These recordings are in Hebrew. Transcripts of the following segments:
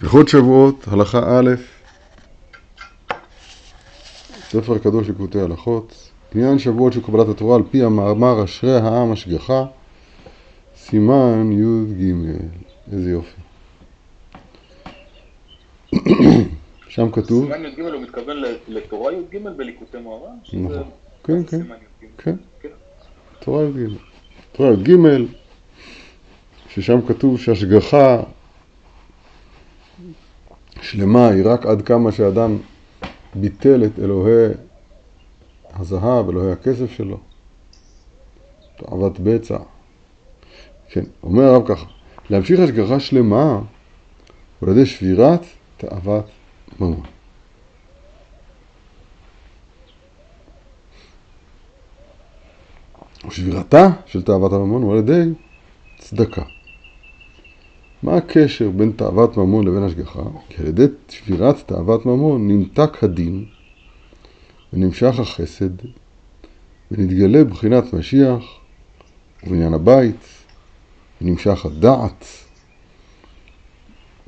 הלכות שבועות, הלכה א', ספר הקדוש לקוטי הלכות, עניין שבועות של קבלת התורה על פי המאמר אשרי העם השגחה, סימן י"ג, איזה יופי. שם כתוב, סימן י"ג הוא מתכוון לתורה י"ג בליקוטי מוהר"ן? נכון. כן, כן, סימן י"ג. כן, כן. תורה י"ג. תורה י"ג, ששם כתוב שהשגחה שלמה היא רק עד כמה שאדם ביטל את אלוהי הזהב, אלוהי הכסף שלו, תאוות בצע. כן, אומר הרב ככה, להמשיך השגחה שלמה הוא על ידי שבירת תאוות ממון. ושבירתה של תאוות הממון הוא על ידי צדקה. מה הקשר בין תאוות ממון לבין השגחה? כי על ידי שבירת תאוות ממון נמתק הדין ונמשך החסד ונתגלה בחינת משיח ובניין הבית ונמשך הדעת.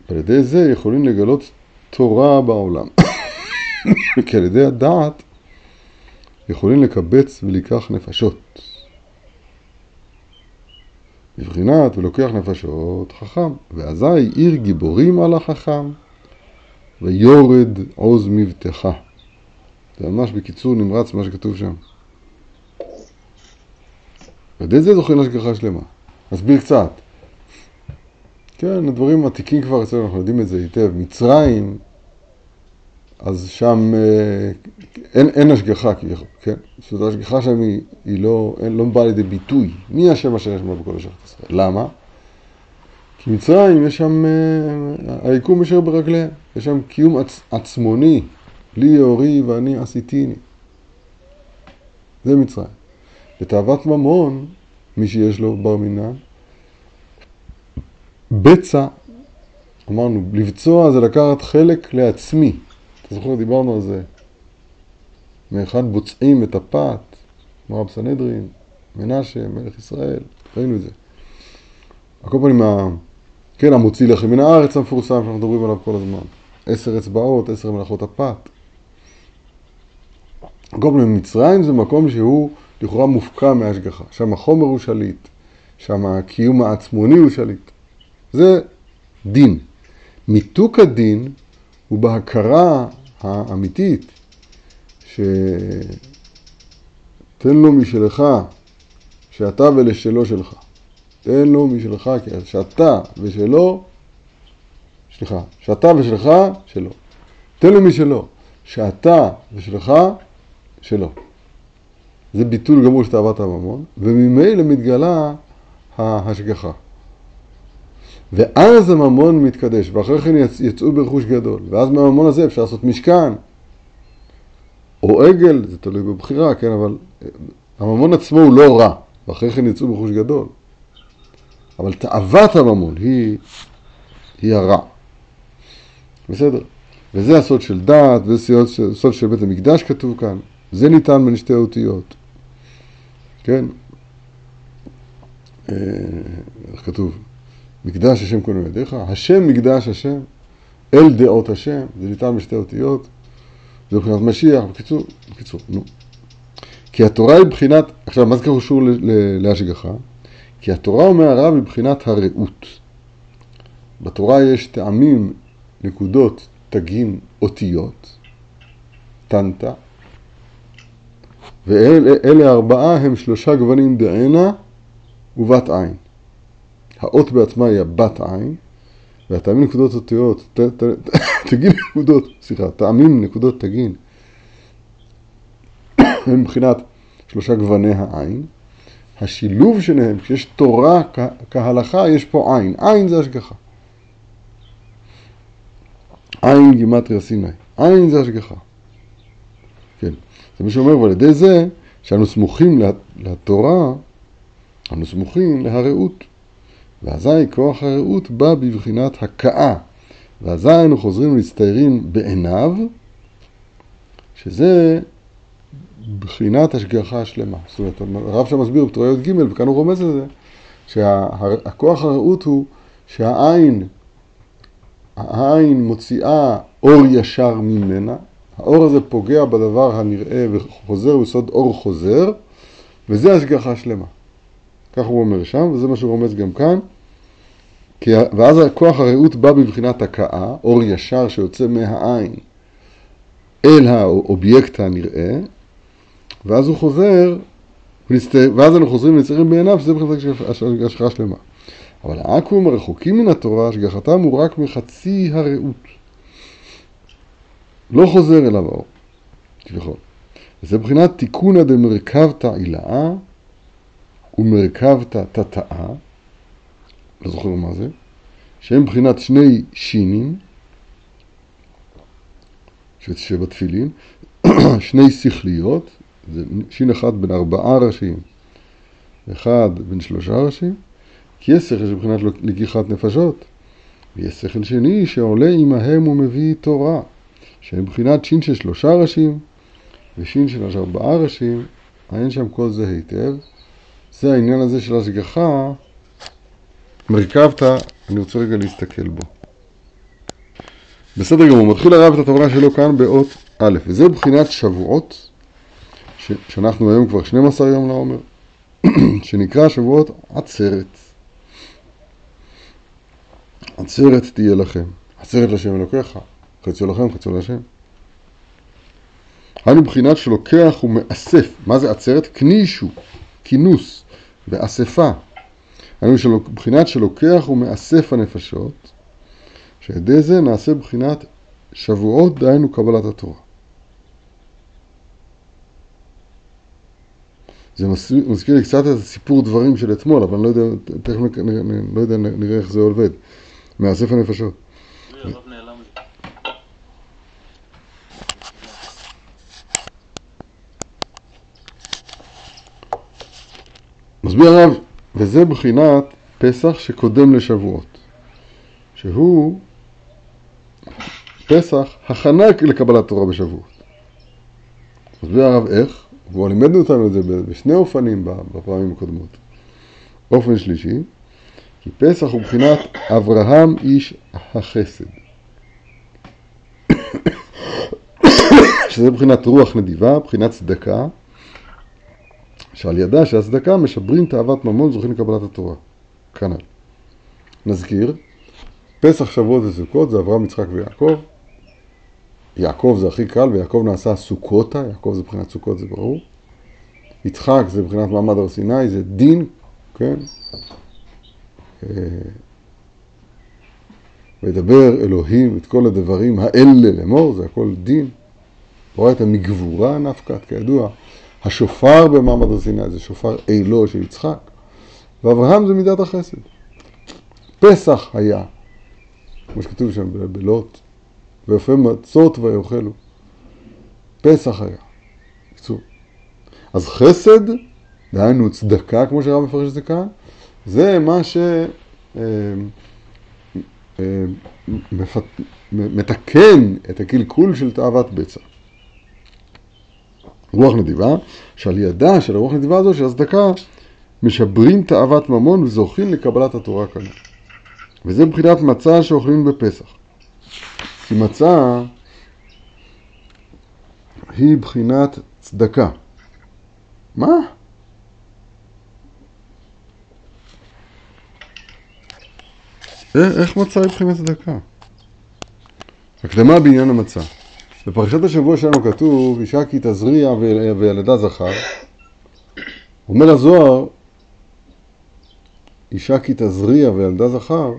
ועל ידי זה יכולים לגלות תורה בעולם. כי על ידי הדעת יכולים לקבץ ולקח נפשות. בבחינת ולוקח נפשות חכם, ואזי עיר גיבורים על החכם, ויורד עוז מבטחה. זה ממש בקיצור נמרץ מה שכתוב שם. ועל ידי זה זוכרים השגחה שלמה. נסביר קצת. כן, הדברים עתיקים כבר אצלנו, אנחנו יודעים את זה היטב. מצרים, אז שם אה, אין, אין השגחה כביכול, כן? זאת ההשגחה שם היא, היא לא, אין, לא באה לידי ביטוי. מי השם אשר ישמע בכל אשרת ישראל? למה? כי מצרים יש שם, אה, היקום ישר ברגליהם, יש שם קיום עצ, עצמוני, לי יאורי ואני עשיתיני. זה מצרים. בתאוות ממון, מי שיש לו בר מינן, בצע, אמרנו, לבצוע זה לקחת חלק לעצמי. אתה זוכר, דיברנו על זה. מאחד בוצעים את הפת, כמו רב סנהדרין, מנשה, מלך ישראל, ראינו את זה. על כל פנים, כן, המוציא לחם מן הארץ המפורסם שאנחנו מדברים עליו כל הזמן. עשר אצבעות, עשר מלאכות הפת. על כל פנים, מצרים זה מקום שהוא לכאורה מופקע מהשגחה. שם החומר הוא שליט, שם הקיום העצמוני הוא שליט. זה דין. מיתוק הדין הוא בהכרה האמיתית שתן לו משלך, שאתה ולשלו שלך. תן לו משלך, שאתה ושלו, סליחה, שאתה ושלך, שלו. תן לו משלו, שאתה ושלך, שלו. זה ביטול גמור של תאוות הממון, וממילא מתגלה ההשגחה. ואז הממון מתקדש, ואחרי כן יצ- יצאו ברכוש גדול, ואז מהממון הזה אפשר לעשות משכן, או עגל, זה תלוי בבחירה, כן, אבל אה, הממון עצמו הוא לא רע, ואחרי כן יצאו ברכוש גדול. אבל תאוות הממון היא, היא הרע. בסדר? וזה הסוד של דעת, וזה הסוד של בית המקדש כתוב כאן, זה ניתן בין שתי אותיות. כן? אה, איך כתוב? מקדש השם קודם ידיך, השם מקדש השם, אל דעות השם, זה ניתן בשתי אותיות, זה מבחינת משיח, בקיצור, בקיצור, נו. כי התורה היא בחינת, עכשיו מה זה קשור להשגחה? כי התורה אומר הרב היא בחינת הרעות. בתורה יש טעמים, נקודות, תגים, אותיות, טנטה, ואלה ארבעה הם שלושה גוונים דענה ובת עין. האות בעצמה היא הבת עין, והטעמים נקודות אותיות, תגין נקודות, סליחה, טעמים נקודות תגין, הם מבחינת שלושה גווני העין. השילוב שלהם, כשיש תורה כהלכה, יש פה עין. עין זה השגחה. עין גימטריה סיני. עין זה השגחה. כן. זה מה שאומר, ועל ידי זה, שאנו סמוכים לתורה, אנו סמוכים להרעות. ואזי כוח הרעות בא בבחינת הכאה. ואזי אנו חוזרים להצטיירים בעיניו, שזה בחינת השגחה השלמה. זאת אומרת, הרב שם מסביר בתורה י"ג, וכאן הוא רומז לזה, שהכוח הרעות הוא שהעין העין מוציאה אור ישר ממנה, האור הזה פוגע בדבר הנראה וחוזר בסוד אור חוזר, וזה השגחה שלמה. כך הוא אומר שם, וזה מה שהוא רומז גם כאן. כי, ואז כוח הרעות בא בבחינת הכאה, אור ישר שיוצא מהעין אל האובייקט הנראה, ואז הוא חוזר, ואז אנחנו חוזרים לנצרים בעיניו, שזה מבחינת השגחה שלמה. אבל העכו"ם הרחוקים מן התורה, השגחתם הוא רק מחצי הרעות. לא חוזר אליו האור, כביכול. וזה מבחינת תיקונא דמרכבתא עילאה ומרכבתא תתאה, לא זוכר מה זה, שהם מבחינת שני שינים, שבתפילין, שני שכליות, זה שין אחד בין ארבעה ראשים, אחד בין שלושה ראשים, כי יש שכל שבחינת לקיחת נפשות, ויש שכל שני שעולה עמהם ומביא תורה, שהם מבחינת שין של שלושה ראשים ושין של ארבעה ראשים, אין שם כל זה היטב. זה העניין הזה של השגחה, מרכבת, אני רוצה רגע להסתכל בו. בסדר גמור, מתחיל הרב את התורה שלו כאן באות א', וזה בחינת שבועות, ש- שאנחנו היום כבר 12 יום לעומר, שנקרא שבועות עצרת. עצרת תהיה לכם, עצרת לשם אלוקיך, חציו לכם, חציו להשם. היינו בחינת שלוקח ומאסף, מה זה עצרת? כנישו, כינוס, באספה. היינו בחינת שלוקח ומאסף הנפשות, שידי זה נעשה בחינת שבועות, דהיינו קבלת התורה. זה מזכיר לי קצת את סיפור דברים של אתמול, אבל אני לא יודע, תכף לא נראה איך זה עובד. מאסף הנפשות. מסביר הרב, וזה בחינת פסח שקודם לשבועות, שהוא פסח הכנה לקבלת תורה בשבועות. מסביר הרב איך, והוא לימדנו אותנו את זה בשני אופנים בפעמים הקודמות. אופן שלישי, כי פסח הוא בחינת אברהם איש החסד. שזה בחינת רוח נדיבה, בחינת צדקה, שעל ידה שהצדקה משברים תאוות ממון זוכים לקבלת התורה. כנ"ל. נזכיר, פסח, שבועות וסוכות זה אברהם, יצחק ויעקב. יעקב זה הכי קל, ויעקב נעשה סוכותה, יעקב זה מבחינת סוכות, זה ברור. יצחק זה מבחינת מעמד הר סיני, זה דין, כן? אה, וידבר אלוהים את כל הדברים האלה לאמור, זה הכל דין. רואה את המגבורה נפקת, כידוע. השופר במעמד הר סיני זה שופר אלו של יצחק, ואברהם זה מידת החסד. פסח היה, כמו שכתוב שם בלוט, ויפה מצות ויאכלו. פסח היה. בקיצור. אז חסד, דהיינו צדקה, כמו שהרב מפרש את זה כאן, זה מה ש... אה, אה, מתקן את הקלקול של תאוות בצע. רוח נדיבה, שעל ידה של הרוח נדיבה הזו, של הצדקה, משברים תאוות ממון וזוכים לקבלת התורה כאן. וזה מבחינת מצה שאוכלים בפסח. כי מצה היא בחינת צדקה. מה? איך מצה היא בחינת צדקה? הקדמה בעניין המצה. בפרשת השבוע שלנו כתוב, אישה כי תזריע וילדה זכר. אומר הזוהר, אישה כי תזריע וילדה זכר,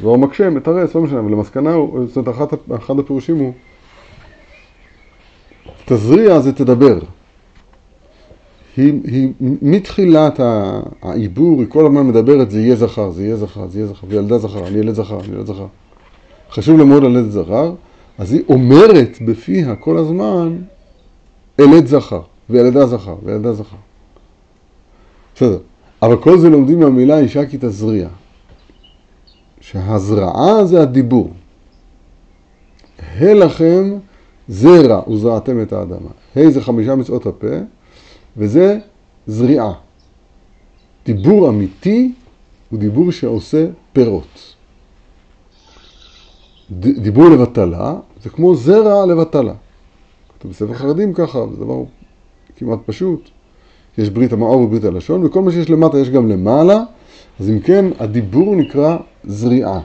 והוא מקשה, מתרץ, לא משנה, אבל למסקנה, זאת אומרת, אחד, אחד הפירושים הוא, תזריע זה תדבר. היא, היא מתחילת העיבור, היא כל הזמן מדברת, זה יהיה זכר, זה יהיה זכר, זה יהיה זכר, וילדה זכר, אני ילד זכר, אני ילד זכר. חשוב לה מאוד ללדת זכר, אז היא אומרת בפיה כל הזמן, אלד זכר, וילדה זכר, וילדה זכר. בסדר. אבל כל זה לומדים מהמילה אישה כי תזריע. שהזרעה זה הדיבור. הא לכם זרע וזרעתם את האדמה. ה' זה חמישה מצוות הפה, וזה זריעה. דיבור אמיתי הוא דיבור שעושה פירות. דיבור לבטלה, זה כמו זרע לבטלה. כתוב בספר חרדים ככה, זה דבר כמעט פשוט. יש ברית המאור וברית הלשון, וכל מה שיש למטה יש גם למעלה, אז אם כן, הדיבור נקרא זריעה.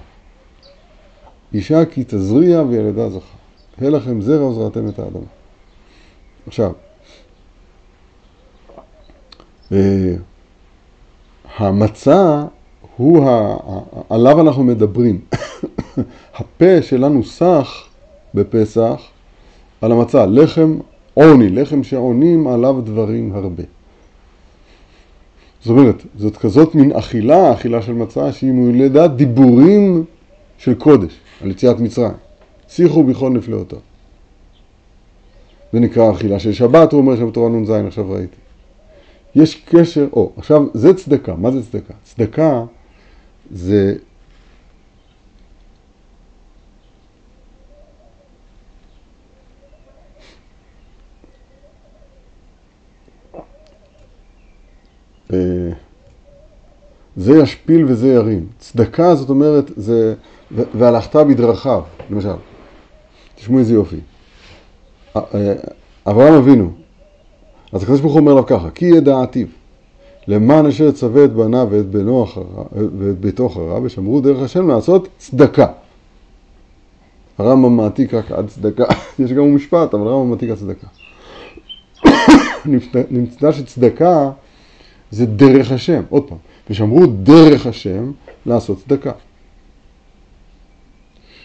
אישה כי תזריע וילדה זכה. הא לכם זרע וזרעתם את האדמה. עכשיו, אה, המצה הוא, ה- עליו אנחנו מדברים. הפה שלנו סח בפסח על המצה, לחם עוני, לחם שעונים עליו דברים הרבה. זאת אומרת, זאת כזאת מין אכילה, אכילה של מצה, שהיא מולדת דיבורים של קודש, על יציאת מצרים. שיחו בכל נפלאותיו. זה נקרא אכילה של שבת, הוא אומר שם בתורה נ"ז, עכשיו ראיתי. יש קשר, או, עכשיו, זה צדקה, מה זה צדקה? צדקה זה זה ישפיל וזה ירים. צדקה זאת אומרת, זה, והלכת בדרכיו, למשל. תשמעו איזה יופי. אה, אברהם אבינו, אז הקדוש ברוך הוא אומר עליו ככה, כי ידעתיו, למען אשר יצווה את בניו ואת בנו אחריו, ואת ביתו אחריו, ושמרו דרך השם לעשות צדקה. הרמב"ם מעתיק רק עד צדקה, יש גם משפט, אבל הרמב"ם מעתיק עד צדקה. נמצא שצדקה זה דרך השם, עוד פעם, ושמרו דרך השם לעשות צדקה.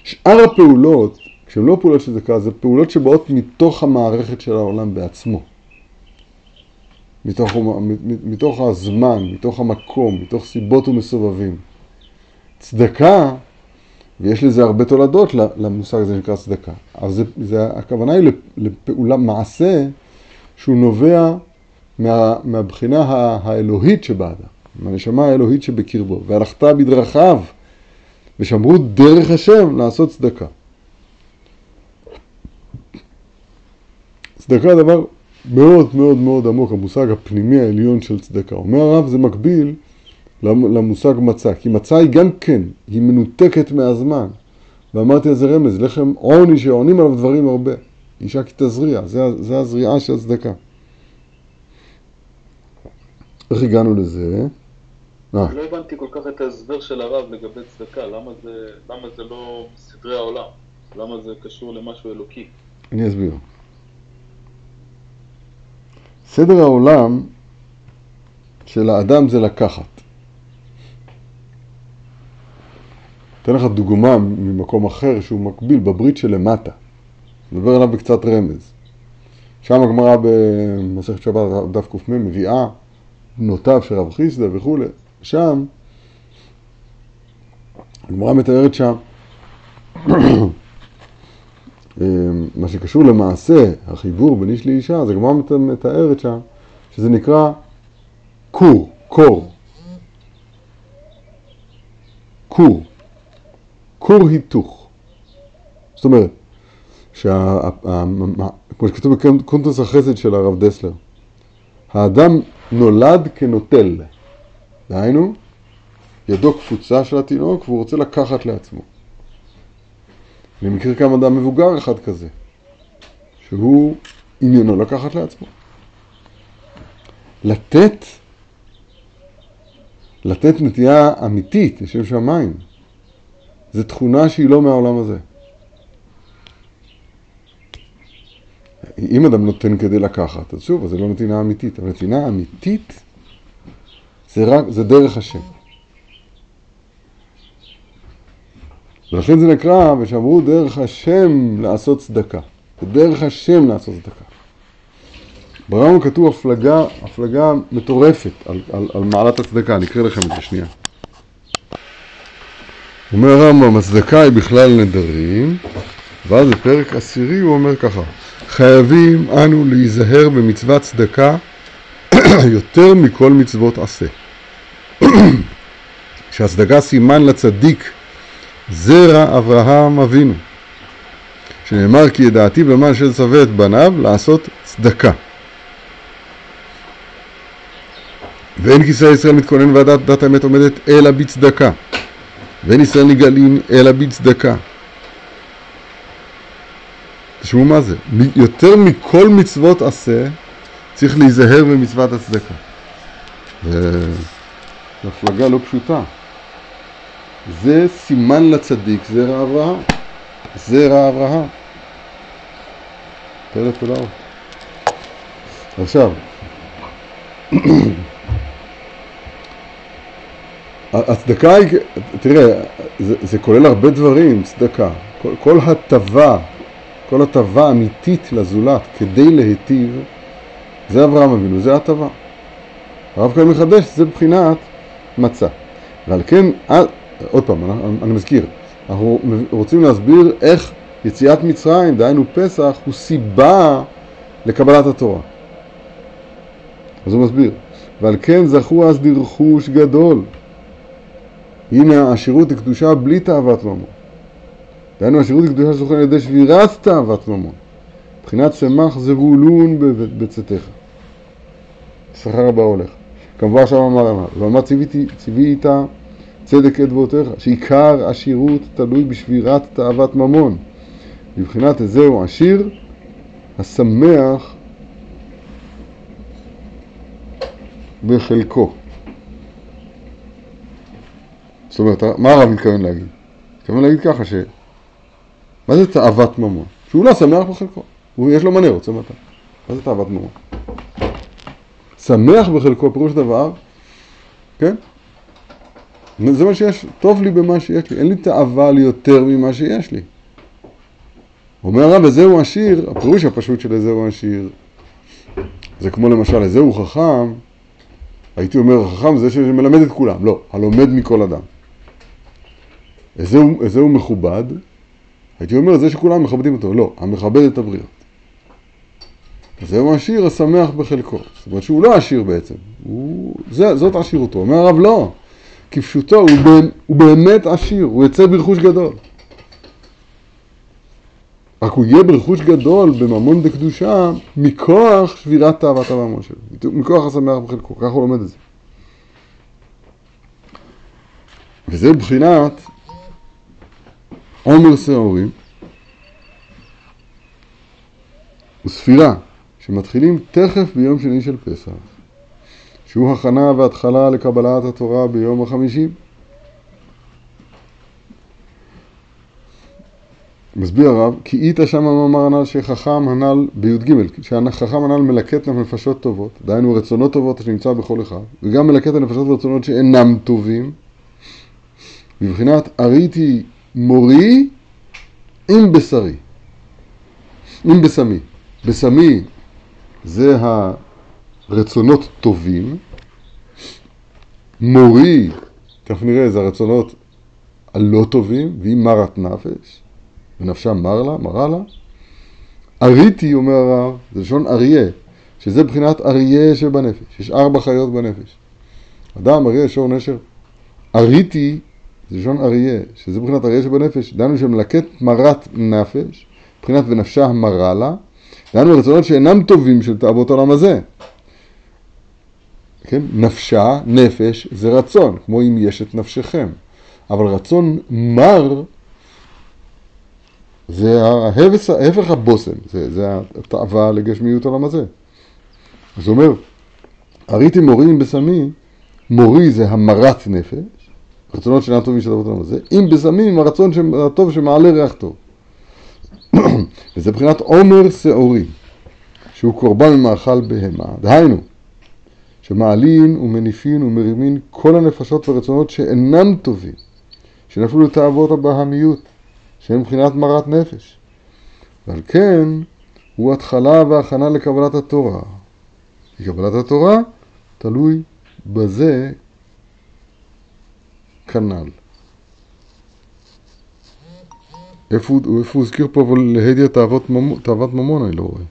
שאר הפעולות, כשהן לא פעולות של צדקה, זה פעולות שבאות מתוך המערכת של העולם בעצמו. מתוך, מתוך הזמן, מתוך המקום, מתוך סיבות ומסובבים. צדקה, ויש לזה הרבה תולדות למושג הזה שנקרא צדקה, אבל זה, זה, הכוונה היא לפעולה, מעשה שהוא נובע מה, מהבחינה האלוהית שבאדם, מהנשמה האלוהית שבקרבו, והלכת בדרכיו, ושמרו דרך השם לעשות צדקה. צדקה דבר מאוד מאוד מאוד עמוק, המושג הפנימי העליון של צדקה. אומר הרב, זה מקביל למושג מצה, כי מצה היא גם כן, היא מנותקת מהזמן. ואמרתי על זה רמז, לחם עוני שעונים עליו דברים הרבה. אישה כי תזריע, זה, זה הזריעה של הצדקה. איך הגענו לזה? לא הבנתי כל כך את ההסבר של הרב לגבי צדקה, למה זה, למה זה לא סדרי העולם? למה זה קשור למשהו אלוקי? אני אסביר. סדר העולם של האדם זה לקחת. אתן לך דוגמה ממקום אחר שהוא מקביל בברית שלמטה. נדבר עליו בקצת רמז. שם הגמרא במסכת שבת דף ק"מ מביאה בנותיו של רב חיסדא וכולי. שם הגמרא מתארת שם מה שקשור למעשה, החיבור בין איש לאישה, אז הגמרא מתארת שם שזה נקרא קור, קור. קור. כור היתוך. זאת אומרת, שה, כמו שכתוב בקונטוס החסד של הרב דסלר, האדם נולד כנוטל. דהיינו, ידו קפוצה של התינוק והוא רוצה לקחת לעצמו. אני מכיר כמה אדם מבוגר אחד כזה, שהוא עניינו לקחת לעצמו. לתת, לתת נטייה אמיתית לשם שמיים, זו תכונה שהיא לא מהעולם הזה. אם אדם נותן כדי לקחת, אז שוב, אז זה לא נתינה אמיתית, אבל נתינה אמיתית זה, רק, זה דרך השם. ולכן זה נקרא, ושאמרו דרך השם לעשות צדקה. זה דרך השם לעשות צדקה. ברמב"ם כתוב הפלגה, הפלגה מטורפת על, על, על מעלת הצדקה, אני אקריא לכם את זה שנייה. אומר הרמב"ם, הצדקה היא בכלל נדרים, ואז בפרק עשירי הוא אומר ככה, חייבים אנו להיזהר במצוות צדקה יותר מכל מצוות עשה. שהצדקה סימן לצדיק זרע אברהם אבינו, שנאמר כי ידעתי למען אשר צווה את בניו לעשות צדקה. ואין כיסא ישראל מתכונן ועדת דת האמת עומדת אלא בצדקה. ואין ישראל נגאלים אלא בצדקה. תשמעו מה זה. יותר מכל מצוות עשה, צריך להיזהר במצוות הצדקה. זו הפלגה לא פשוטה. זה סימן לצדיק, זרע אברהם. זרע אברהם. פלא פלאות. עכשיו, הצדקה היא, תראה, זה, זה כולל הרבה דברים, צדקה. כל, כל הטבה, כל הטבה אמיתית לזולת כדי להיטיב, זה אברהם אבינו, זה הטבה. הרב כאן מחדש, זה בחינת מצה. ועל כן, עוד פעם, אני, אני מזכיר, אנחנו רוצים להסביר איך יציאת מצרים, דהיינו פסח, הוא סיבה לקבלת התורה. אז הוא מסביר, ועל כן זכו אז לרכוש גדול. הנה העשירות לקדושה בלי תאוות ממון. דהיינו העשירות לקדושה זוכה על ידי שבירת תאוות ממון. מבחינת שמח זבולון בצאתך. שכר הבא הולך. כמובן שם אמר אמר, ואמר ציווי איתה צדק אדבותיך, שעיקר עשירות תלוי בשבירת תאוות ממון. מבחינת זהו עשיר, השמח בחלקו. זאת אומרת, מה הרב מתכוון להגיד? מתכוון להגיד ככה ש... מה זה תאוות ממון? שהוא לא שמח בחלקו, הוא יש לו מנה, רוצה מתי. מה זה תאוות ממון? שמח בחלקו, פירוש דבר, כן? זה מה שיש, טוב לי במה שיש לי, אין לי תאווה לי יותר ממה שיש לי. אומר הרב, וזהו עשיר, הפירוש הפשוט של איזהו עשיר, זה כמו למשל, איזהו חכם, הייתי אומר, חכם זה שמלמד את כולם, לא, הלומד מכל אדם. איזהו מכובד, הייתי אומר, זה שכולם מכבדים אותו, לא, המכבד את הבריות. זהו עשיר השמח בחלקו. זאת אומרת שהוא לא עשיר בעצם, הוא... זה, זאת עשירותו. אומר הרב, לא, כפשוטו, הוא, הוא באמת עשיר, הוא יצא ברכוש גדול. רק הוא יהיה ברכוש גדול בממון דקדושה מכוח שבירת תאוות הממון שלו, מכוח השמח בחלקו, ככה הוא לומד את זה. וזה בחינת עומר שעורים וספירה שמתחילים תכף ביום שני של פסח, שהוא הכנה והתחלה לקבלת התורה ביום החמישים. מסביר הרב, כי איתה שם אמר הנ"ל שחכם הנ"ל בי"ג, שהחכם הנ"ל מלקט נפשות טובות, דהיינו רצונות טובות שנמצא בכל אחד, וגם מלקט הנפשות ורצונות שאינם טובים, בבחינת אריתי מורי עם בשרי, עם בשמי. בשמי זה הרצונות טובים, מורי, תכף נראה, זה הרצונות הלא טובים, והיא מרת נפש. ונפשה מר לה, מרה לה. אריתי, אומר הרב, זה לשון אריה, שזה בחינת אריה שבנפש. יש ארבע חיות בנפש. אדם, אריה, שור, נשר. אריתי, לשון אריה, שזה בחינת אריה שבנפש. דנו שמלקט מרת נפש, בחינת ונפשה מרה לה. דנו רצונות שאינם טובים של תאוות העולם הזה. כן? נפשה, נפש, זה רצון, כמו אם יש את נפשכם. אבל רצון מר זה ההפך, ההפך הבושם, זה, זה התאווה לגשמיות העולם הזה. אז הוא אומר, הריתי מורים בסמי, מורי זה המרת נפש, רצונות שאינם טובים של העולם הזה, אם בסמים הרצון הטוב שמעלה ריח טוב. וזה מבחינת עומר שעורי, שהוא קורבן ממאכל בהמה, דהיינו, שמעלין ומניפין ומרימין כל הנפשות והרצונות שאינם טובים, שנפלו לתאוות הבהמיות. שהם מבחינת מרת נפש. ועל כן, הוא התחלה והכנה לקבלת התורה. כי קבלת התורה תלוי בזה כנ"ל. איפה הוא הזכיר פה אבל להדיא תאוות ממון, תאוות ממון אני לא רואה.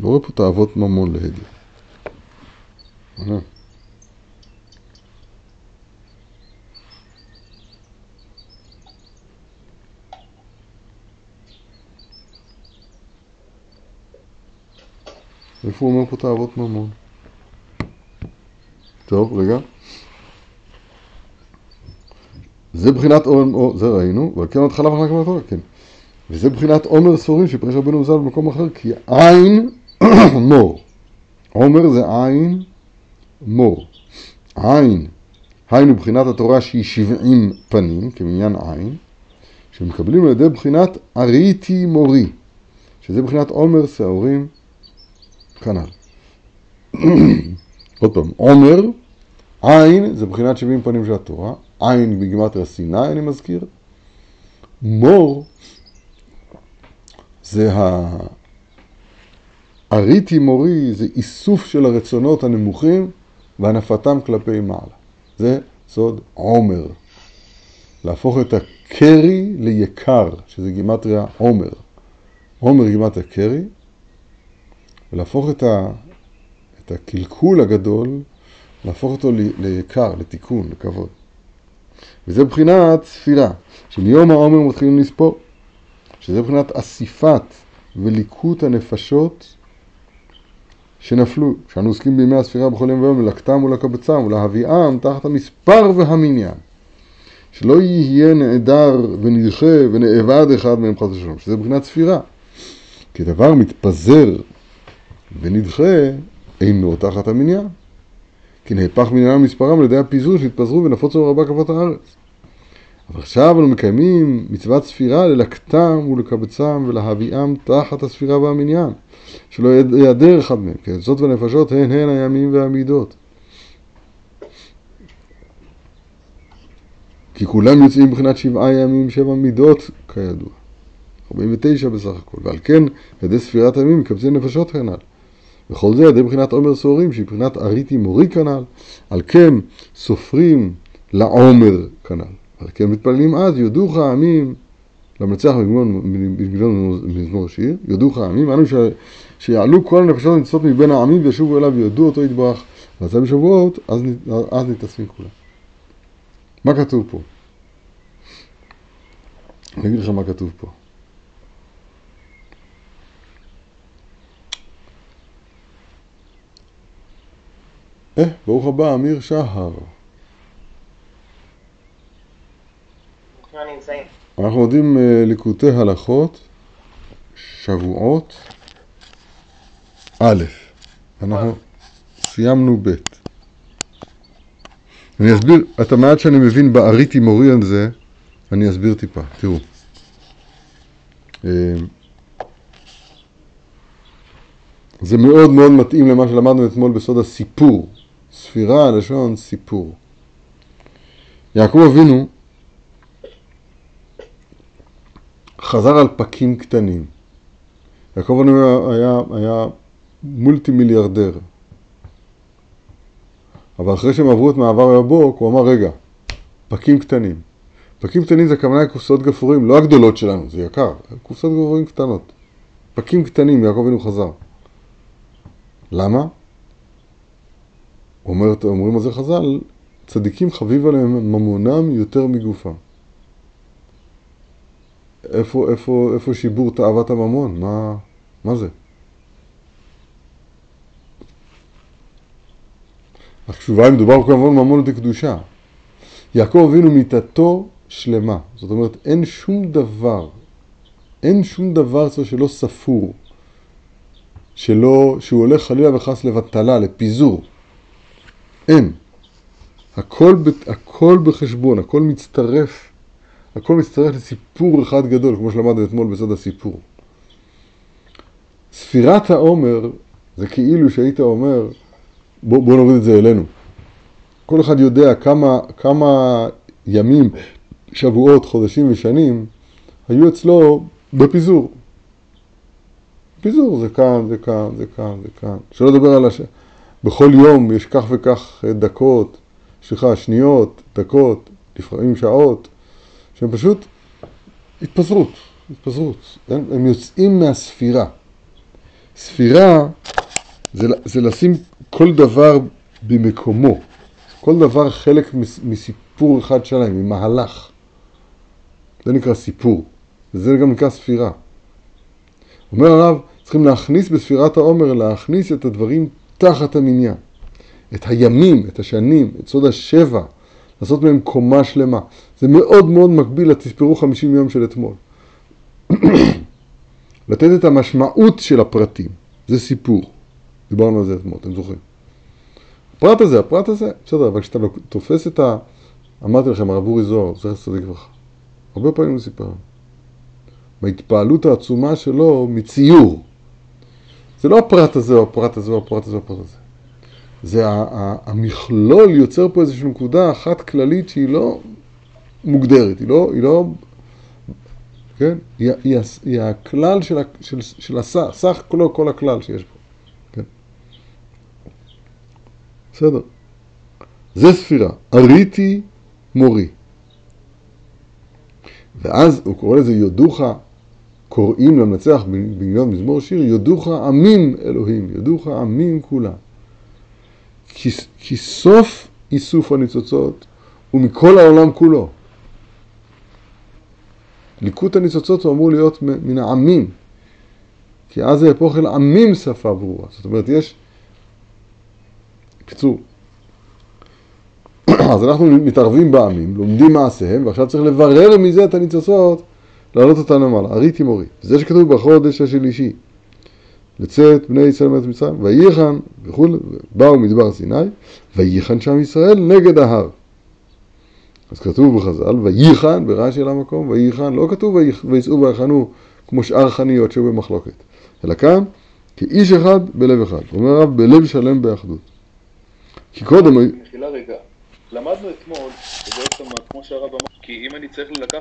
לא רואה פה תאוות ממון להדיא. איפה הוא אומר פה תאוות ממון? טוב, רגע. זה בחינת או, זה ראינו, ועל כן התחלה ואחר כך כן. וזה מבחינת עומר ספורים שפרש רבנו ז"ל במקום אחר, כי עין מור. עומר זה עין מור. עין, היינו בחינת התורה שהיא שבעים פנים, כמניין עין, שמקבלים על ידי בחינת אריתי מורי, שזה בחינת עומר שעורים כנ"ל. עוד פעם, עומר, עין זה בחינת שבעים פנים של התורה, עין בגימטריה סיני אני מזכיר, מור זה ה... אריתי מורי זה איסוף של הרצונות הנמוכים והנפתם כלפי מעלה. זה סוד עומר. להפוך את הקרי ליקר, שזה גימטריה עומר. עומר גימטריה קרי, ולהפוך את, ה... את הקלקול הגדול, להפוך אותו. ליקר, לתיקון, לכבוד. וזה מבחינת ספירה, שמיום העומר מתחילים לספור, שזה מבחינת אסיפת וליקוט הנפשות שנפלו, שאנו עוסקים בימי הספירה בכל יום ויום ללקטם ולקבצם ולהביאם תחת המספר והמניין. שלא יהיה נעדר ונדחה ונאבד אחד מהם חס ושלום, שזה מבחינת ספירה. כי דבר מתפזר ונדחה אינו תחת המניין. כי נהפך מניינם מספרם על ידי הפיזור שהתפזרו ונפוצו רבה כפות הארץ. אבל עכשיו אנו מקיימים מצוות ספירה ללקטם ולקבצם ולהביאם תחת הספירה והמניין. שלא ייעדר אחד מהם, כי זאת ונפשות הן הן הימים והמידות. כי כולם יוצאים מבחינת שבעה ימים, שבע מידות, כידוע. 49 בסך הכל, ועל כן, ידי ספירת הימים מקבצי נפשות כנ"ל. וכל זה ידי מבחינת עומר סוהרים, שהיא מבחינת אריתי מורי כנ"ל, על כן סופרים לעומר כנ"ל. על כן מתפללים אז, יודוך העמים למנצח במגלון מזמור שיר, יודוך העמים, אנו שיעלו כל הנפשות הניצות מבין העמים וישובו אליו ויודו אותו יתברך. ועשה בשבועות, אז, אז נתעצמים כולם. מה כתוב פה? אני אגיד לך מה כתוב פה. אה, ברוך הבא, אמיר שחר. אנחנו יודעים uh, ליקוטי הלכות, שבועות, א', אנחנו סיימנו ב'. אני אסביר, את המעט שאני מבין באריתי מורי על זה, אני אסביר טיפה, תראו. אה, זה מאוד מאוד מתאים למה שלמדנו אתמול בסוד הסיפור. ספירה, לשון סיפור. יעקב אבינו חזר על פקים קטנים. יעקב אבינו היה, היה מולטי מיליארדר. אבל אחרי שהם עברו את מעבר יבוק, הוא אמר, רגע, פקים קטנים. פקים קטנים זה הכוונה לקופסאות גפורים, לא הגדולות שלנו, זה יקר, קופסאות גפורים קטנות. פקים קטנים, יעקב אבינו חזר. למה? אומר, אומרים על זה חז"ל, צדיקים חביב עליהם ממונם יותר מגופם. איפה, איפה, איפה שיבור תאוות הממון? מה, מה זה? התשובה היא מדובר כמובן ממון לקדושה. יעקב אבינו מיתתו שלמה, זאת אומרת אין שום דבר, אין שום דבר אצלו שלא ספור, שלא, שהוא הולך חלילה וחס לבטלה, לפיזור. אין. הכל, הכל בחשבון, הכל מצטרף, הכל מצטרף לסיפור אחד גדול, כמו שלמדנו אתמול בסוד הסיפור. ספירת העומר זה כאילו שהיית אומר, בוא, בוא נוריד את זה אלינו. כל אחד יודע כמה, כמה ימים, שבועות, חודשים ושנים היו אצלו בפיזור. פיזור זה כאן, זה כאן, זה כאן, זה כאן. שלא לדבר על הש... בכל יום יש כך וכך דקות, סליחה, שניות, דקות, לפעמים שעות, שהם פשוט התפזרות, התפזרות. הם, הם יוצאים מהספירה. ספירה זה, זה לשים כל דבר במקומו. כל דבר חלק מסיפור אחד שלהם, ממהלך. זה נקרא סיפור, וזה גם נקרא ספירה. אומר הרב, צריכים להכניס בספירת העומר, להכניס את הדברים תחת המניין. את הימים, את השנים, את סוד השבע, לעשות מהם קומה שלמה. זה מאוד מאוד מקביל לתספרו חמישים יום של אתמול. לתת את המשמעות של הפרטים. זה סיפור. דיברנו על זה אתמול, אתם זוכרים. הפרט הזה, הפרט הזה, בסדר, אבל כשאתה תופס את ה... אמרתי לכם, הרב אורי זוהר, זכר צדיק לברכה. הרבה פעמים הוא סיפר. בהתפעלות העצומה שלו מציור. זה לא הפרט הזה או הפרט הזה או הפרט הזה או הפרט הזה. זה המכלול יוצר פה איזושהי נקודה אחת כללית שהיא לא מוגדרת, היא לא, היא לא, כן? היא, היא, היא הכלל של, של, של הסך, סך כולו כל הכלל שיש פה, כן? בסדר. זה ספירה. אריתי מורי. ואז הוא קורא לזה יודוך, קוראים למנצח בגלל מזמור שיר, יודוך עמים אלוהים, יודוך עמים כולם. כי, כי סוף איסוף הניצוצות הוא מכל העולם כולו. ליקוט הניצוצות הוא אמור להיות מן העמים, כי אז יהפוך אל עמים שפה ברורה. זאת אומרת, יש... בקיצור, אז אנחנו מתערבים בעמים, לומדים מעשיהם, ועכשיו צריך לברר מזה את הניצוצות, להעלות אותם למעלה. אריתי מורי. זה שכתוב בחודש השלישי. לצאת בני ישראל מארץ מצרים, וייחן וכולי, באו מדבר סיני, וייחן שם ישראל נגד ההר. אז כתוב בחז"ל, וייחן, ברש"י על המקום, וייחן, לא כתוב ויצאו ויחנו כמו שאר חניות שהיו במחלוקת, אלא כאן, כאיש אחד בלב אחד. אומר הרב, בלב שלם באחדות. כי קודם, מחילה רגע. למדנו אתמול, כמו שהרב אמר, כי אם אני צריך לקחת